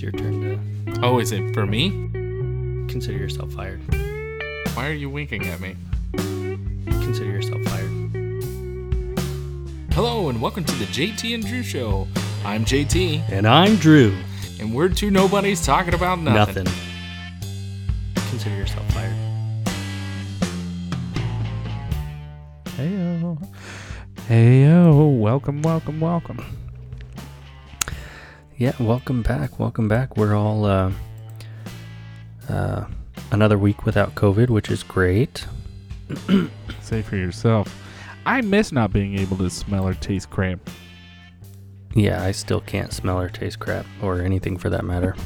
it's your turn to Oh, is it for me? consider yourself fired. Why are you winking at me? Consider yourself fired. Hello, and welcome to the JT and Drew Show. I'm JT, And I'm Drew. and we're two nobodies talking about nothing. Nothing. Consider yourself fired. Heyo. Heyo. Welcome, welcome, welcome. Yeah, welcome back. Welcome back. We're all uh, uh, another week without COVID, which is great. Say for yourself. I miss not being able to smell or taste crap. Yeah, I still can't smell or taste crap or anything for that matter.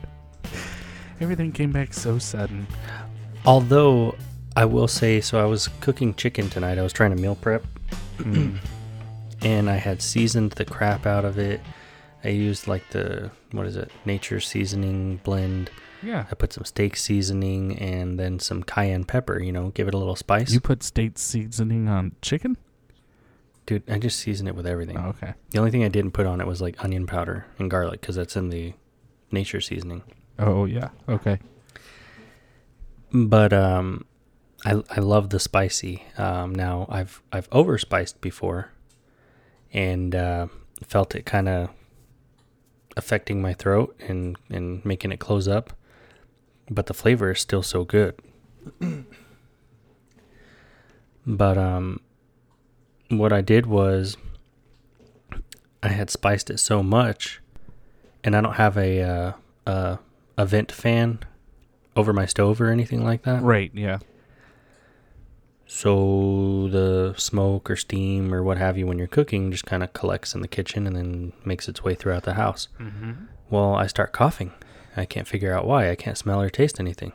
Everything came back so sudden. Although I will say, so I was cooking chicken tonight. I was trying to meal prep, Mm. and I had seasoned the crap out of it. I used like the what is it, nature seasoning blend. Yeah. I put some steak seasoning and then some cayenne pepper. You know, give it a little spice. You put steak seasoning on chicken? Dude, I just season it with everything. Oh, okay. The only thing I didn't put on it was like onion powder and garlic because that's in the nature seasoning. Oh, yeah. Okay. But um, I I love the spicy. Um, now I've I've overspiced before, and uh, felt it kind of affecting my throat and and making it close up. But the flavor is still so good. but um, what I did was I had spiced it so much, and I don't have a uh, a vent fan over my stove or anything like that. Right, yeah. So the smoke or steam or what have you when you're cooking just kind of collects in the kitchen and then makes its way throughout the house. Mm-hmm. Well, I start coughing. I can't figure out why. I can't smell or taste anything.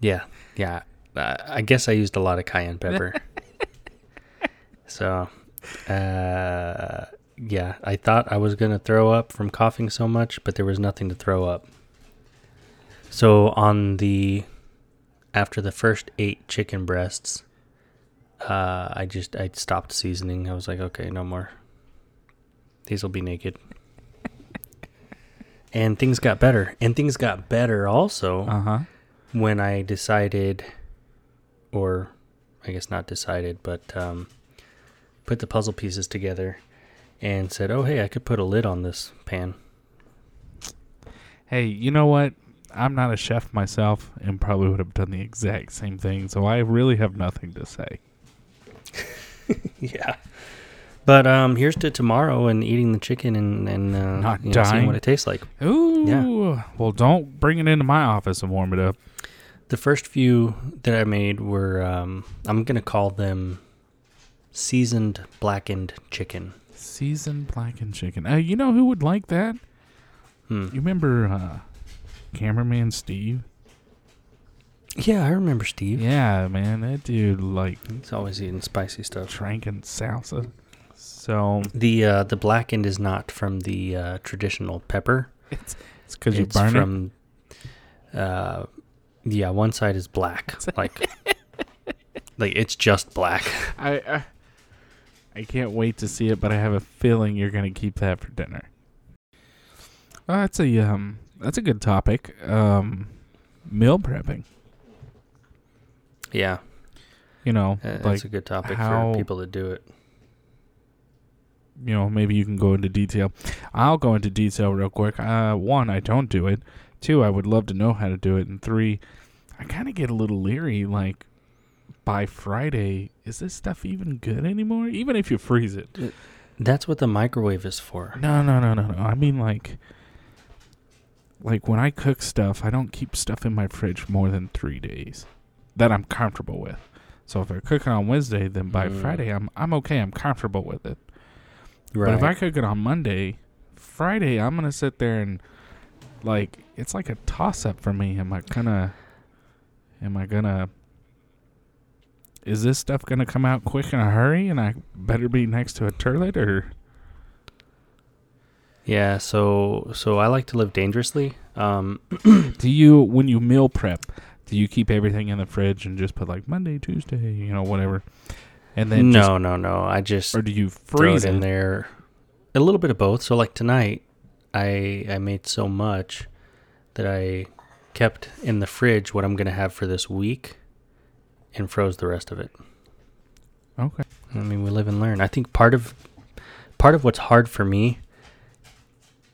Yeah, yeah. Uh, I guess I used a lot of cayenne pepper. so, uh, yeah, I thought I was going to throw up from coughing so much, but there was nothing to throw up. So, on the after the first eight chicken breasts, uh, I just I stopped seasoning. I was like, okay, no more. These will be naked. and things got better. And things got better also Uh huh. when I decided, or I guess not decided, but um, put the puzzle pieces together and said, oh, hey, I could put a lid on this pan. Hey, you know what? I'm not a chef myself and probably would have done the exact same thing, so I really have nothing to say. yeah. But um, here's to tomorrow and eating the chicken and, and uh, Not you know, seeing what it tastes like. Ooh. Yeah. Well, don't bring it into my office and warm it up. The first few that I made were, um, I'm going to call them seasoned blackened chicken. Seasoned blackened chicken. Uh, you know who would like that? Hmm. You remember uh, cameraman Steve? Yeah, I remember Steve. Yeah, man, that dude like He's always eating spicy stuff. drinking salsa. So The uh, the blackened is not from the uh, traditional pepper. it's it's because you it's burn it. from, uh, yeah, one side is black, like, like it's just black. I, I I can't wait to see it, but I have a feeling you're gonna keep that for dinner. Well, that's a um that's a good topic. Um, meal prepping. Yeah, You know, uh, like that's a good topic how- for people to do it. you know, maybe you can go into detail. I'll go into detail real quick. Uh, one, I don't do it. Two, I would love to know how to do it. And three, I kind of get a little leery. Like by Friday, is this stuff even good anymore? Even if you freeze it. That's what the microwave is for. No, no, no, no, no. I mean, like, like when I cook stuff, I don't keep stuff in my fridge more than three days that I'm comfortable with. So if I cook it on Wednesday, then by Mm. Friday, I'm I'm okay. I'm comfortable with it. Right. But if I cook it on Monday, Friday, I'm gonna sit there and like it's like a toss up for me. Am I gonna? Am I gonna? Is this stuff gonna come out quick in a hurry, and I better be next to a toilet, or yeah, so so I like to live dangerously. Um, do you when you meal prep? Do you keep everything in the fridge and just put like Monday, Tuesday, you know, whatever, and then no, no, no. I just just, or do you freeze it in it? there. A little bit of both. So like tonight, I I made so much that I kept in the fridge what I'm gonna have for this week, and froze the rest of it. Okay. I mean, we live and learn. I think part of part of what's hard for me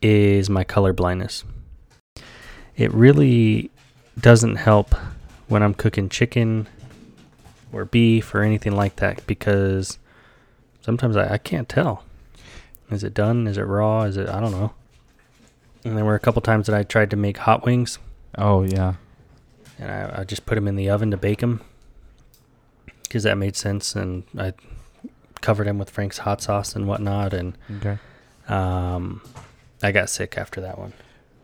is my color blindness. It really doesn't help when I'm cooking chicken or beef or anything like that because sometimes I, I can't tell. Is it done? Is it raw? Is it I don't know. And there were a couple times that I tried to make hot wings Oh yeah. and I, I just put them in the oven to bake them because that made sense. And I covered them with Frank's hot sauce and whatnot. And Okay. um, I got sick after that one.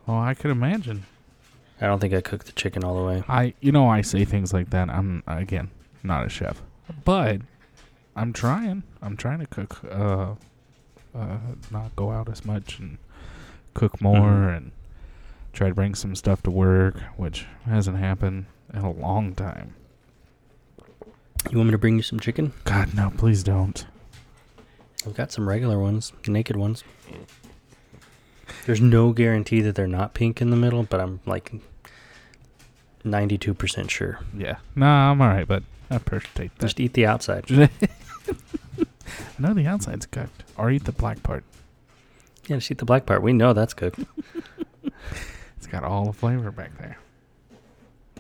Well, I could imagine. I don't think I cooked the chicken all the way. I, you know, I say things like that. I'm again not a chef, but I'm trying. I'm trying to cook. Uh, uh, not go out as much and cook more Mhm. and try to bring some stuff to work, which hasn't happened in a long time. You want me to bring you some chicken? God, no, please don't. I've got some regular ones, naked ones. There's no guarantee that they're not pink in the middle, but I'm like 92% sure. Yeah, nah, I'm all right, but I appreciate that. Just eat the outside. no, the outside's cooked. Or eat the black part. Yeah, just eat the black part. We know that's good. It's got all the flavor back there.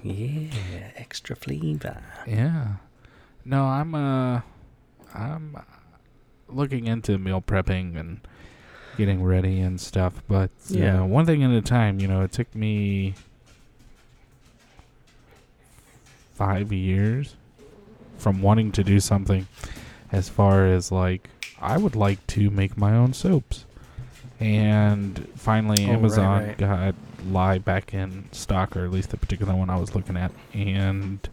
Yeah, extra flavor. Yeah. No, I'm uh I'm uh, looking into meal prepping and getting ready and stuff, but yeah, Yeah. one thing at a time, you know, it took me 5 years from wanting to do something as far as like I would like to make my own soaps. And finally Oh, right, Amazon right. got Lye back in stock or at least the particular one I was looking at and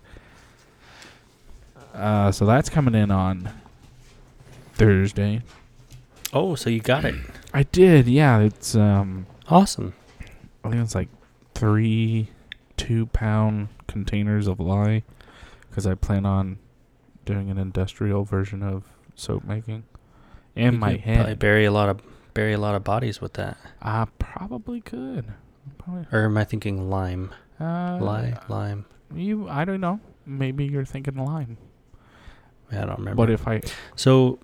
uh, so that's coming in on Thursday. Oh, so you got it. I did, yeah. It's um, Awesome. I think it's like three two pound containers of lye, because I plan on doing an industrial version of soap making. In You my head, bury a lot of bury a lot of bodies with that. I probably could. Probably, Or am I thinking lime? uh, Lye, lime. You, I don't know. Maybe you're thinking lime. I don't remember. But if I, so,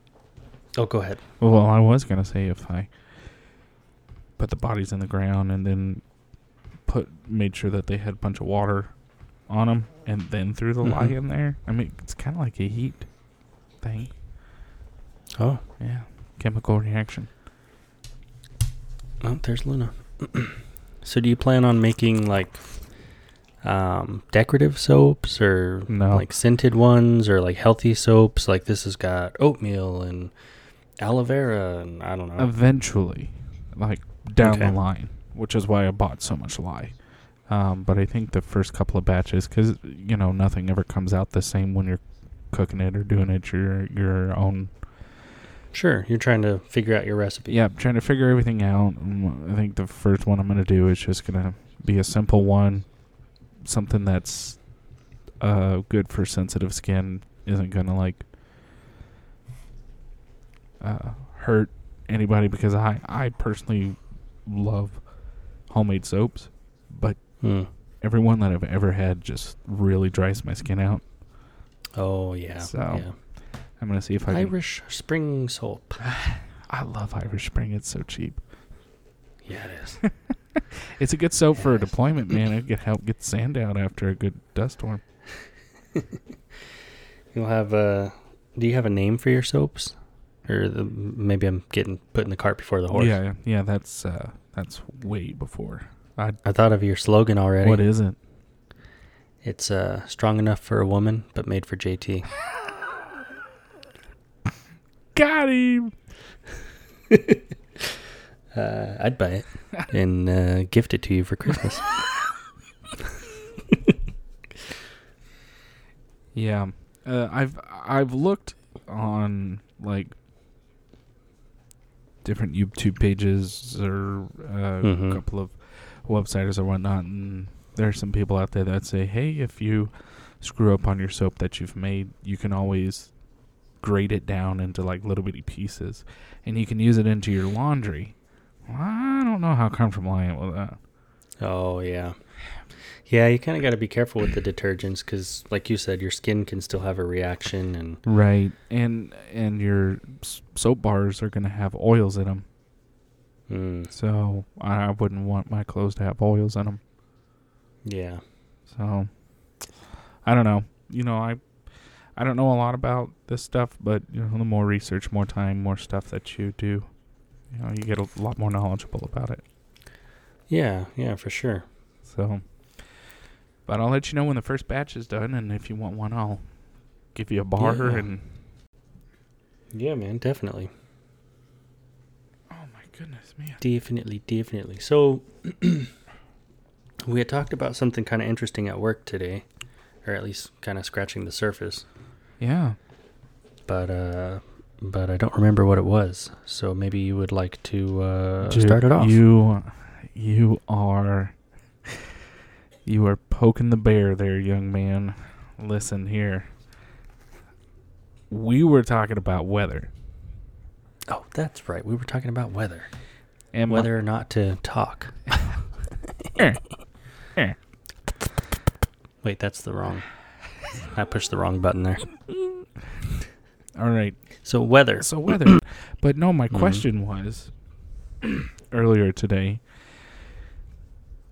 oh, go ahead. well, I was gonna say if I put the bodies in the ground and then put made sure that they had a bunch of water on them and then threw the lye Mhm. in there. I mean, it's kind of like a heat thing. Oh, Yeah, chemical reaction. oh there's Luna. so, do you plan on making like um, decorative soaps or No. like scented ones or like healthy soaps? Like this has got oatmeal and aloe vera and I don't know. Eventually, like down Okay. the line, which is why I bought so much lye. Um, but I think the first couple of batches, because you know nothing ever comes out the same when you're cooking it or doing it your your own sure, you're trying to figure out your recipe. yeah, I'm trying to figure everything out. I think the first one I'm gonna do is just gonna be a simple one, something that's uh good for sensitive skin. Isn't gonna like uh, hurt anybody because I I personally love homemade soaps, but Hmm. every one that I've ever had just really dries my skin out. Oh yeah. So, yeah. I'm gonna see if I can. Irish spring soap. I love Irish Spring. It's so cheap. Yeah, it is. It's a good soap for a deployment, man. It can help get sand out after a good dust storm. You'll have a. Do you have a name for your soaps? Or the, maybe I'm getting put in the cart before the horse. Yeah, yeah, that's uh, that's way before. I, I thought of your slogan already. what is it? It's uh, strong enough for a woman, but made for JT. Got him. Uh, I'd buy it and uh, gift it to you for Christmas. Yeah, uh, I've I've looked on like different YouTube pages or uh, a couple of websites or whatnot, and there are some people out there that say, "Hey, if you screw up on your soap that you've made, you can always grate it down into like little bitty pieces, and you can use it into your laundry." Well, I don't know how comfortable I am with that. Oh yeah, yeah. You kind of got to be careful with the detergents because, like you said, your skin can still have a reaction, and Right, and and your soap bars are gonna have oils in them, mm, so I wouldn't want my clothes to have oils in them. yeah, So I don't know. You know, I I don't know a lot about this stuff, but you know, the more research, more time, more stuff that you do, you know, you get a lot more knowledgeable about it. yeah, yeah, for sure. So, but I'll let you know when the first batch is done, and if you want one, I'll give you a bar Yeah. and. Yeah, man, definitely, goodness, man! definitely, definitely. So we had talked about something kind of interesting at work today, or at least kind of scratching the surface. Yeah. but uh but I don't remember what it was. So maybe you would like to uh Dude, start it off. You, you are, you are poking the bear there, young man. Listen here. We were talking about weather oh, that's right. We were talking about weather. and Whether or not to talk. Eh. Eh. Wait, that's the wrong. I pushed the wrong button there. all right. So weather. So weather, but no. My Mhm. question was earlier today.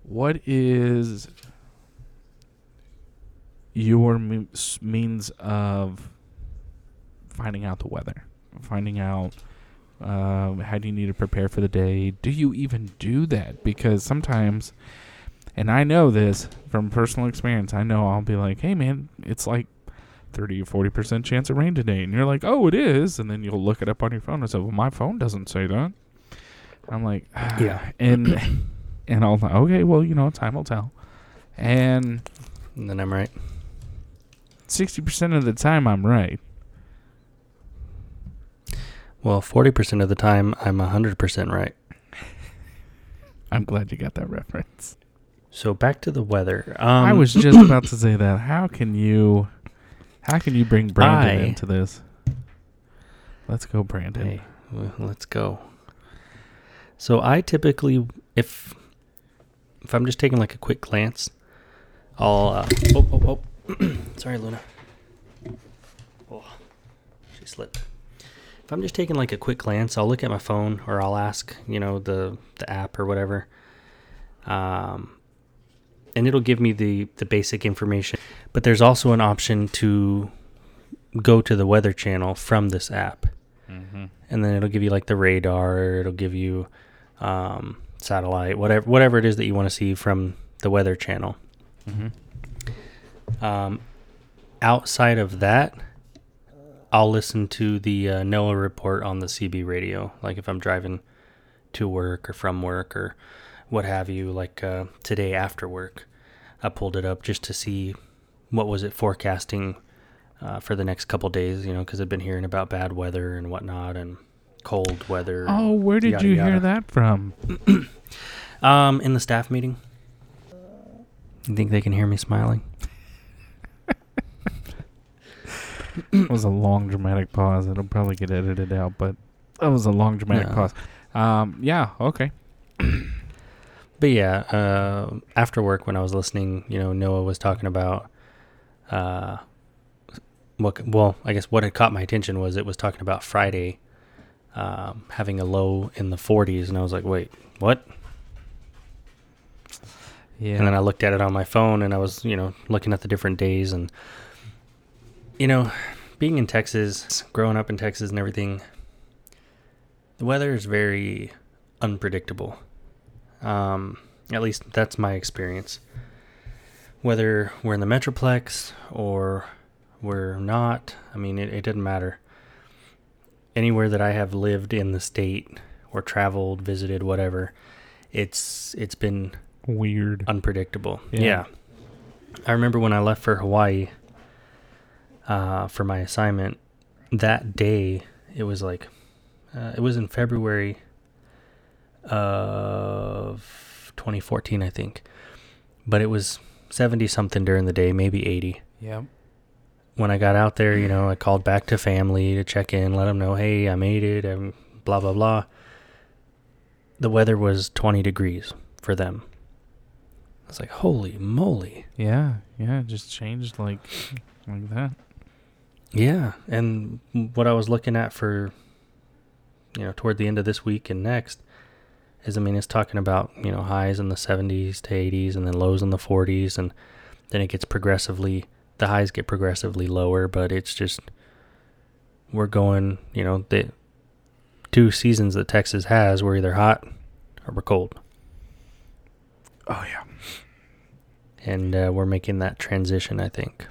What is your means of finding out the weather? Finding out uh, how do you need to prepare for the day? Do you even do that? Because sometimes, and I know this from personal experience, I know I'll be like, hey man, it's like 30 or 40% chance of rain today. And you're like, oh, it is. And then you'll look it up on your phone and say, well, my phone doesn't say that. I'm like, ah. Yeah. And, and I'll, okay, well, you know, time will tell. And And then I'm right. 60% of the time, I'm right. Well, 40% of the time I'm 100% right. I'm glad you got that reference. So back to the weather. Um I was just about to say that. How can you, how can you bring Brandon I- into this? Let's go, Brandon. Hey, well, let's go. So I typically, if if I'm just taking like a quick glance, I'll. Uh, oh, oh, oh. Sorry, Luna. Oh, she slipped. If I'm just taking like a quick glance, I'll look at my phone or I'll ask, you know, the the app or whatever. Um, and it'll give me the the basic information. But there's also an option to go to the weather channel from this app Mm-hmm. and then it'll give you like the radar it'll give you um, satellite whatever whatever it is that you want to see from the weather channel Mm-hmm. um, outside of that i'll listen to the uh, noaa report on the cb radio like if i'm driving to work or from work or what have you like uh, today after work i pulled it up just to see what was it forecasting uh, for the next couple days you know because i've been hearing about bad weather and whatnot and cold weather Oh, where did yada, you yada. hear that from? um in the staff meeting you think they can hear me smiling It was a long dramatic pause. It'll probably get edited out, but that was a long dramatic No. pause. Um, yeah, okay. But yeah, uh, after work when I was listening, you know, NOAA was talking about, uh, what? Well, I guess what had caught my attention was it was talking about Friday, um, having a low in the 40s, and I was like, wait, what? Yeah. And then I looked at it on my phone, and I was, you know, looking at the different days, and you know, being in Texas, growing up in Texas, and everything, the weather is very unpredictable. Um, at least that's my experience. Whether we're in the Metroplex or we're not, I mean, it, it doesn't matter. Anywhere that I have lived in the state or traveled, visited, whatever, it's it's been Weird. unpredictable. Yeah. Yeah. I remember when I left for Hawaii uh, for my assignment, that day, it was like, uh, it was in February of 2014, I think. But it was 70 something during the day, maybe 80. Yep. When I got out there, you know, I called back to family to check in, let them know, hey, I made it, and blah, blah, blah. the weather was 20 degrees for them. I was like, holy moly. Yeah, yeah, it just changed like like that. Yeah, and what I was looking at for, you know, toward the end of this week and next is, I mean, it's talking about, you know, highs in the 70s to 80s and then lows in the 40s. And then it gets progressively, the highs get progressively lower, but it's just, we're going, you know, the two seasons that Texas has, we're either hot or we're cold. Oh yeah. And uh, we're making that transition, I think.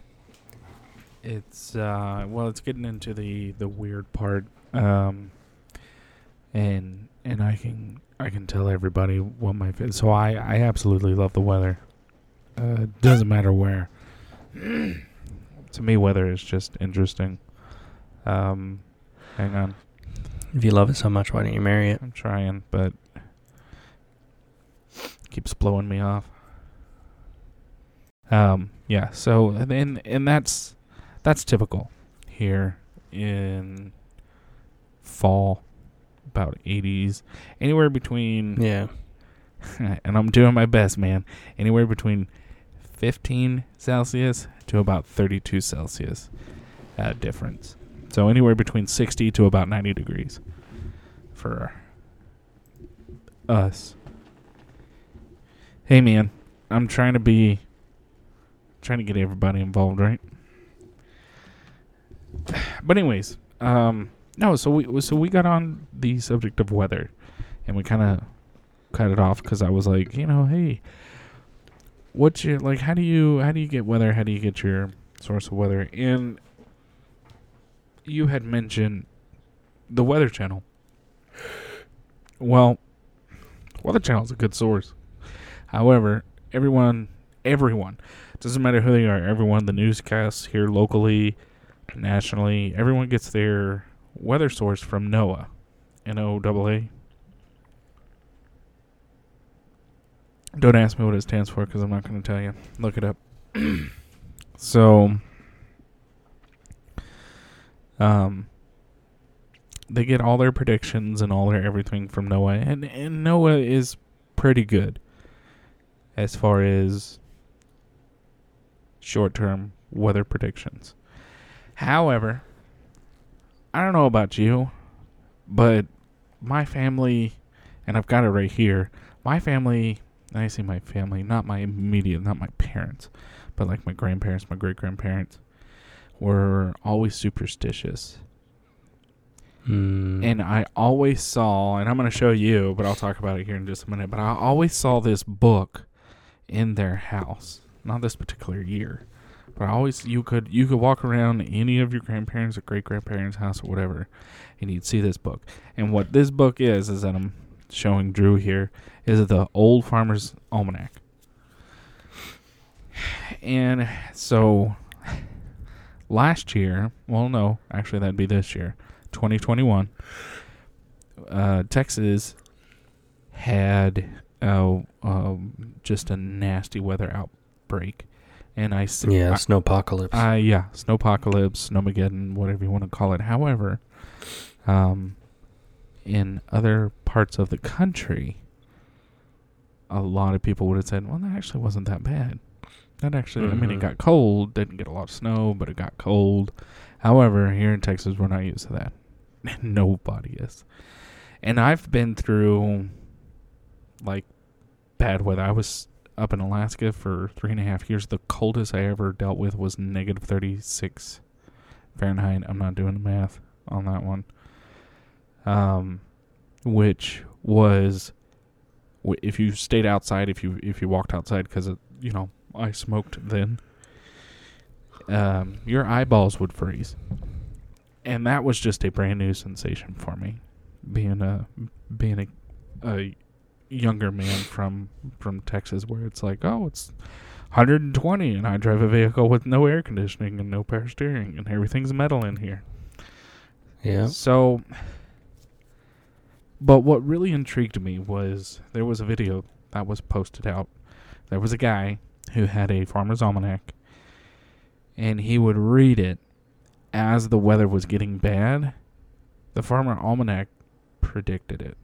It's uh well it's getting into the the weird part. Um and and I can I can tell everybody what my fa- so I I absolutely love the weather. Uh doesn't matter where. to me weather is just interesting. Um hang on. If you love it so much, why don't you marry it? I'm trying, but keeps blowing me off. Um, yeah. So and and that's that's typical here in fall, about 80s, anywhere between. Yeah. and I'm doing my best, man. Anywhere between 15 Celsius to about 32 Celsius uh, difference. So anywhere between 60 to about 90 degrees for us. Hey man, I'm trying to be trying to get everybody involved, right? But anyways, um no, so we so we got on the subject of weather and we kind of cut it off cuz I was like, you know, hey, what's your like how do you how do you get weather? How do you get your source of weather? And you had mentioned the Weather Channel. Well, Weather Channel is a good source. However, everyone, everyone, doesn't matter who they are, everyone, the newscasts here locally, nationally, everyone gets their weather source from NOAA. N O A A. Don't ask me what it stands for because I'm not going to tell you. Look it up. so, um, they get all their predictions and all their everything from NOAA, and and NOAA is pretty good as far as short-term weather predictions. However, I don't know about you, but my family, and I've got it right here. My family, I say my family, not my immediate, not my parents, but like my grandparents, my great grandparents, were always superstitious. Mm. And I always saw, and I'm going to show you, but I'll talk about it here in just a minute. But I always saw this book in their house. Not this particular year, but I always you could you could walk around any of your grandparents or great grandparents' house or whatever, and you'd see this book. And what this book is is that I'm showing Drew here is the Old Farmer's Almanac. And so last year, well, no, actually that'd be this year, 2021. Uh, Texas had uh, um, just a nasty weather outbreak, and I s- yeah, I- snowpocalypse. uh, yeah, snowpocalypse, snowmageddon, whatever you want to call it. However, um, in other parts of the country, a lot of people would have said, "Well, that actually wasn't that bad." That actually, I mean, it Mhm. got cold. Didn't get a lot of snow, but it got cold. However, here in Texas, we're not used to that. Nobody is. And I've been through like bad weather. I was up in Alaska for three and a half years. The coldest I ever dealt with was negative 36 Fahrenheit. I'm not doing the math on that one. Um, which was if you stayed outside, if you if you walked outside, because you know I smoked then. Um, your eyeballs would freeze, and that was just a brand new sensation for me, being a being a, a younger man from from Texas, where it's like, oh, it's 120, and I drive a vehicle with no air conditioning and no power steering, and everything's metal in here. yeah. So, but what really intrigued me was there was a video that was posted out. There was a guy who had a farmer's almanac, and he would read it as the weather was getting bad. The farmer almanac predicted it.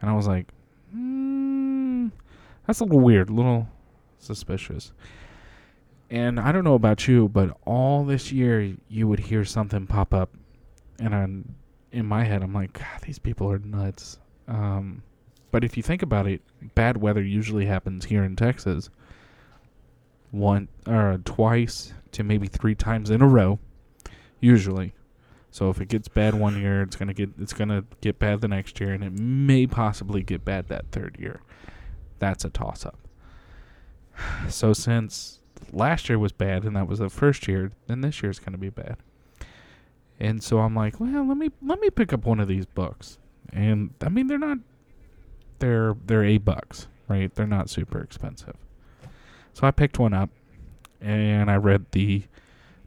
And I was like, mm, that's a little weird, a little suspicious. And I don't know about you, but all this year you would hear something pop up, and I'm, in my head I'm like, God, these people are nuts. Um, but if you think about it, bad weather usually happens here in Texas. One or twice to maybe three times in a row, usually. So if it gets bad one year, it's gonna get it's gonna get bad the next year, and it may possibly get bad that third year. That's a toss up. So since last year was bad and that was the first year, then this year is gonna be bad. And so I'm like, well, let me let me pick up one of these books. And I mean, they're not they're they're eight bucks, right? They're not super expensive. So I picked one up, and I read the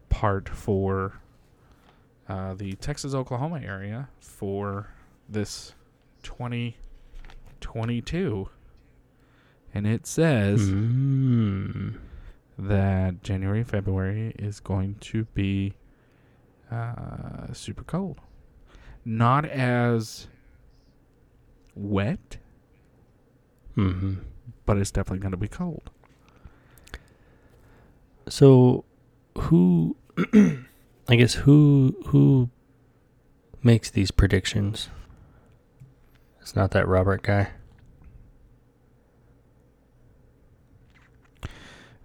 part for uh, the Texas Oklahoma area for this 2022. And it says Mm. that January, February is going to be uh, super cold. Not as wet, hmm but it's definitely going to be cold. So, who? I guess who who makes these predictions? It's not that Robert guy.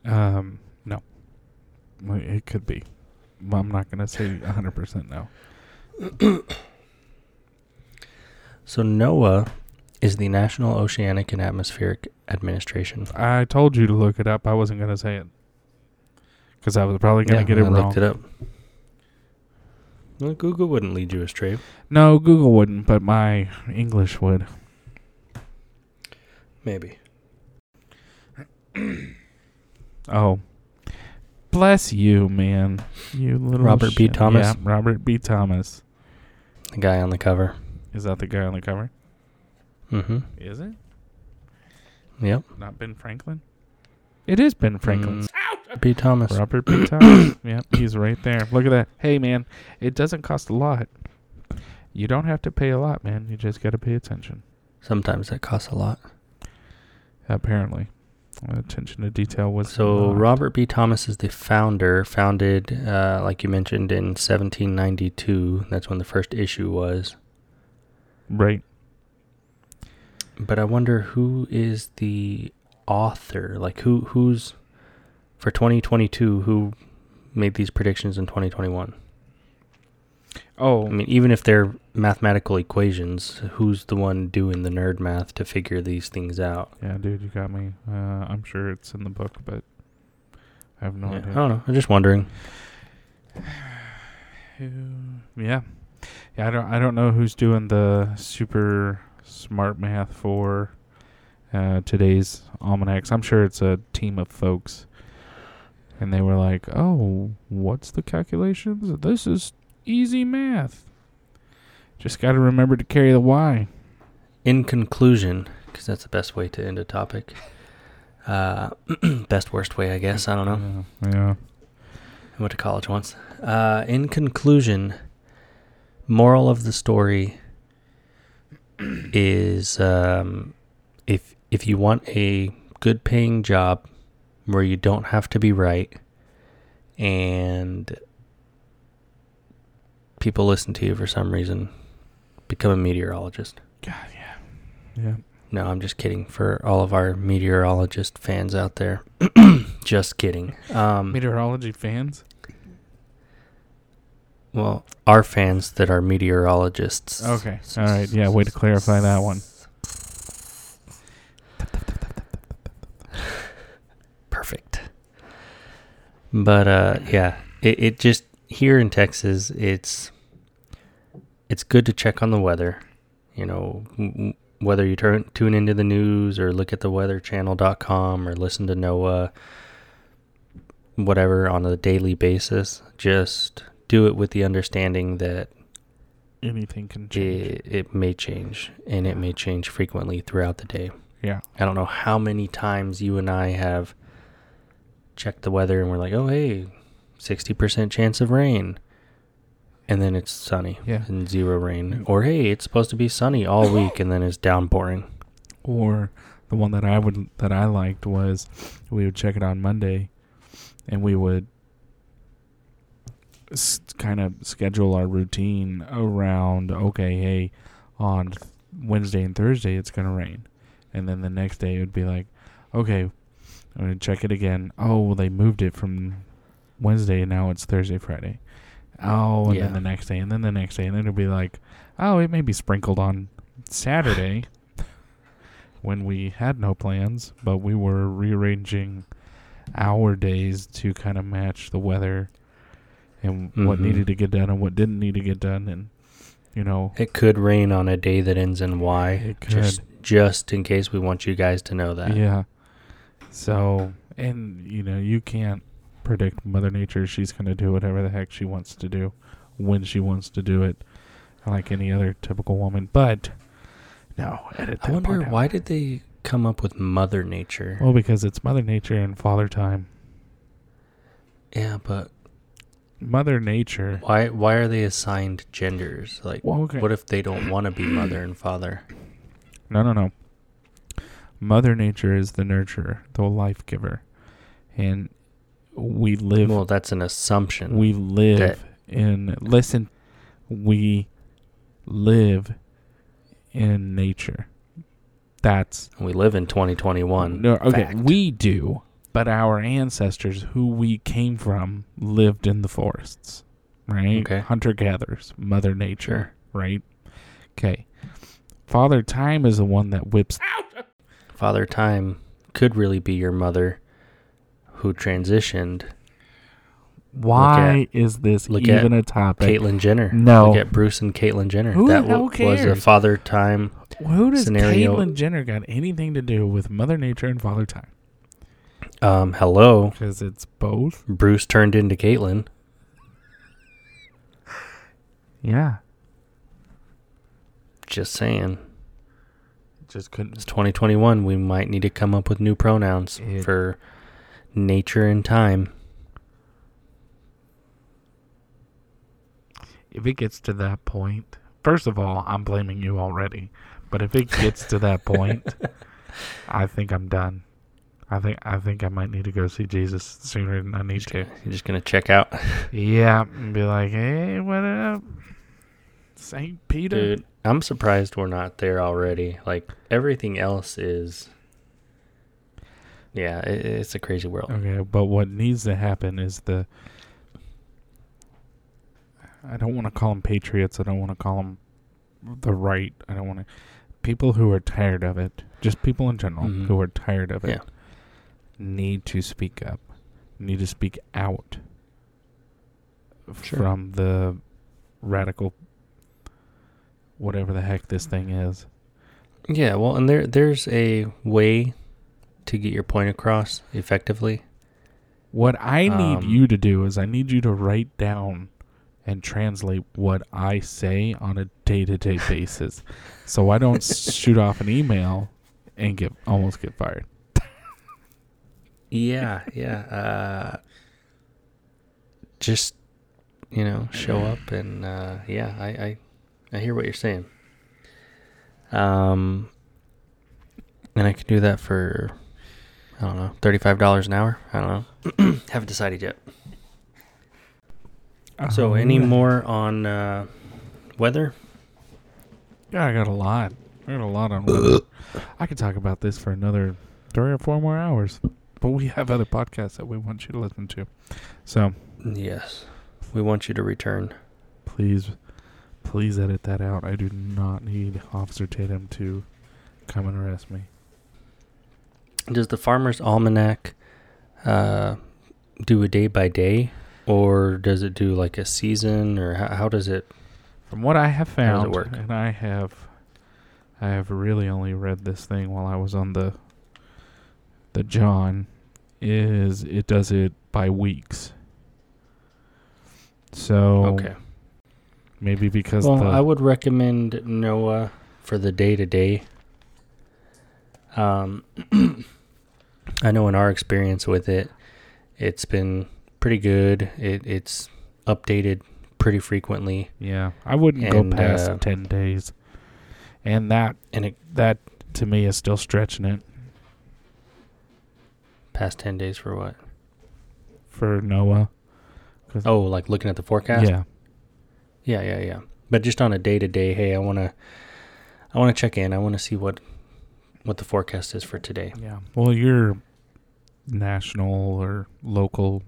Um, no. It could be. I'm not going to say 100% no. So NOAA is the National Oceanic and Atmospheric Administration. I told you to look it up. I wasn't going to say it. Because I was probably going to get it I wrong. looked it up. Well, Google wouldn't lead you astray. No, Google wouldn't, but my English would. Maybe. Oh. Bless you, man. You little Robert B. Thomas? Yeah, Robert B. Thomas. The guy on the cover. Is that the guy on the cover? Mm-hmm. Is it? Yep. Not Ben Franklin? It is Ben Franklin. B. Thomas. Robert B. Thomas. yeah, he's right there. Look at that. Hey, man, it doesn't cost a lot. You don't have to pay a lot, man. You just got to pay attention. Sometimes that costs a lot. Apparently, attention to detail was So not. Robert B. Thomas is the founder. Founded, uh, like you mentioned, in 1792. That's when the first issue was. right. But I wonder who is the author? Like who who's for 2022? Who made these predictions in 2021? Oh, I mean, even if they're mathematical equations, who's the one doing the nerd math to figure these things out? yeah, dude, you got me. Uh, I'm sure it's in the book, but I have no Yeah, I don't know. I'm just wondering. Who? Yeah, yeah. I don't. I don't know who's doing the super smart math for uh, today's almanacs. I'm sure it's a team of folks, and they were like, "Oh, what's the calculations? This is easy math. Just got to remember to carry the y." In conclusion, because that's the best way to end a topic. Uh, best worst way, I guess. I don't know. Yeah. yeah. I went to college once. Uh, in conclusion, moral of the story is um, if if you want a good paying job where you don't have to be right and people listen to you for some reason, become a meteorologist. God, yeah. Yeah. No, I'm just kidding. For all of our meteorologist fans out there, just kidding. Um, Meteorology fans. Well, our fans that are meteorologists. Okay. All right. Yeah. Way to clarify that one. Perfect. But uh, yeah, it, it just here in Texas, it's it's good to check on the weather. You know, whether you turn tune into the news or look at the weatherchannel.com or listen to NOAA, whatever on a daily basis, just do it with the understanding that Anything can change. it, it may change and it may change frequently throughout the day. Yeah. I don't know how many times you and I have checked the weather and we're like, oh, hey, 60% chance of rain. and then it's sunny Yeah. and zero rain. Or hey, it's supposed to be sunny all week and then it's downpouring. Or the one that I would that I liked was we would check it on Monday, and we would s- kind of schedule our routine around okay, hey, on Wednesday and Thursday it's gonna rain, and then the next day it would be like, okay, I'm gonna check it again. Oh, well, they moved it from Wednesday and now it's Thursday, Friday. Oh, and Yeah. then the next day, and then the next day, and then it'll be like, oh, it may be sprinkled on Saturday when we had no plans, but we were rearranging our days to kind of match the weather and what Mhm. needed to get done and what didn't need to get done, and you know, It could rain on a day that ends in Y. It Just just in case we want you guys to know that. yeah. So, and you know, you can't predict Mother Nature. She's going to do whatever the heck she wants to do when she wants to do it, like any other typical woman. But no, edit that I wonder part out. why did they come up with Mother Nature? Well, because it's Mother Nature and Father Time. yeah, but Mother Nature. why why are they assigned genders? Like Well, okay. what if they don't want to be mother and father? No, no, no. Mother Nature is the nurturer, the life giver, and we live. Well, that's an assumption. we live that- in. Listen, we live in nature. That's we live in 2021. no okay. Fact. We do, but our ancestors, who we came from, lived in the forests, right? Okay. Hunter gatherers, Mother Nature, Sure. right? Okay. Father Time is the one that whips Father Time could really be your mother who transitioned. Why is this even at a topic? Caitlyn Jenner. No. Look at Bruce and Caitlyn Jenner. Who the that hell wa- was a? Father Time. Who does scenario- Caitlyn Jenner got anything to do with Mother Nature and Father Time? Um, hello. Because it's both. Bruce turned into Caitlyn. Yeah. Just saying. Just couldn't. It's 2021. We might need to come up with new pronouns It- for nature and time. If it gets to that point, first of all, I'm blaming you already. But if it gets to that point, I think I'm done. I think I think I might need to go see Jesus sooner than I need to. You're just gonna check out, Yeah, and be like, hey, what up, Saint Peter? dude. I'm surprised we're not there already. Like everything else is. Yeah, it, it's a crazy world. Okay, but what needs to happen is the. I don't want to call them patriots. I don't want to call them the right. I don't want to. People who are tired of it, just people in general Mhm. who are tired of it, Yeah. need to speak up, need to speak out Sure. from the radical, whatever the heck this thing is. Yeah, well, and there there's a way to get your point across effectively. What I need Um, you to do is I need you to write down and translate what I say on a day to day basis, so I don't shoot off an email and get almost get fired. Yeah, yeah. Uh, just you know, show up and uh, yeah, I, I I hear what you're saying. Um, and I can do that for I don't know, thirty five dollars an hour. I don't know. Haven't decided yet. So, any Um, more on uh, weather? Yeah, I got a lot. I got a lot on. weather. I could talk about this for another three or four more hours, but we have other podcasts that we want you to listen to. So Yes, we want you to return. please, please edit that out. I do not need Officer Tatum to come and arrest me. Does the Farmer's Almanac uh, do a day by day, or does it do like a season, or how, how does it? From what I have How does it found, work? and I have, I have really only read this thing while I was on the, the John, is it does it by weeks. So Okay. Maybe because Well, the I would recommend NOAA for the day to day. Um, I know in our experience with it, it's been pretty good. It it's updated pretty frequently, Yeah, I wouldn't And, go past uh, ten days, and that and it that to me is still stretching it past ten days for what? for NOAA. Oh, like looking at the forecast. Yeah, yeah, yeah, yeah. But just on a day to day, hey, I wanna, I wanna check in. I wanna see what, what the forecast is for today. yeah. Well, your national or local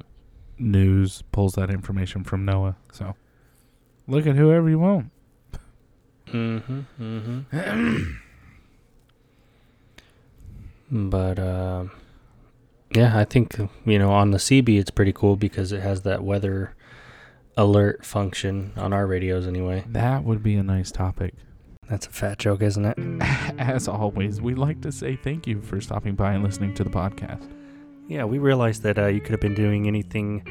news pulls that information from NOAA. so look at whoever you want. Mm-hmm. Mm-hmm. but uh, yeah, I think you know on the CB it's pretty cool because it has that weather alert function on our radios anyway. That would be a nice topic. That's a fat joke, isn't it? As always, we'd like to say thank you for stopping by and listening to the podcast. Yeah, we realized that uh, you could have been doing anything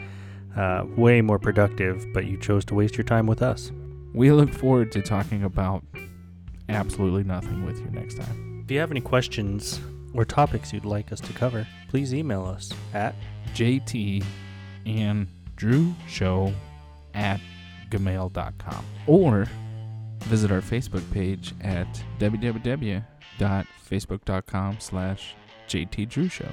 uh, way more productive, but you chose to waste your time with us. We look forward to talking about absolutely nothing with you next time. If you have any questions or topics you'd like us to cover, please email us at JT and Drew Show at gmail.com or visit our Facebook page at www.facebook.com slash JT Drew Show.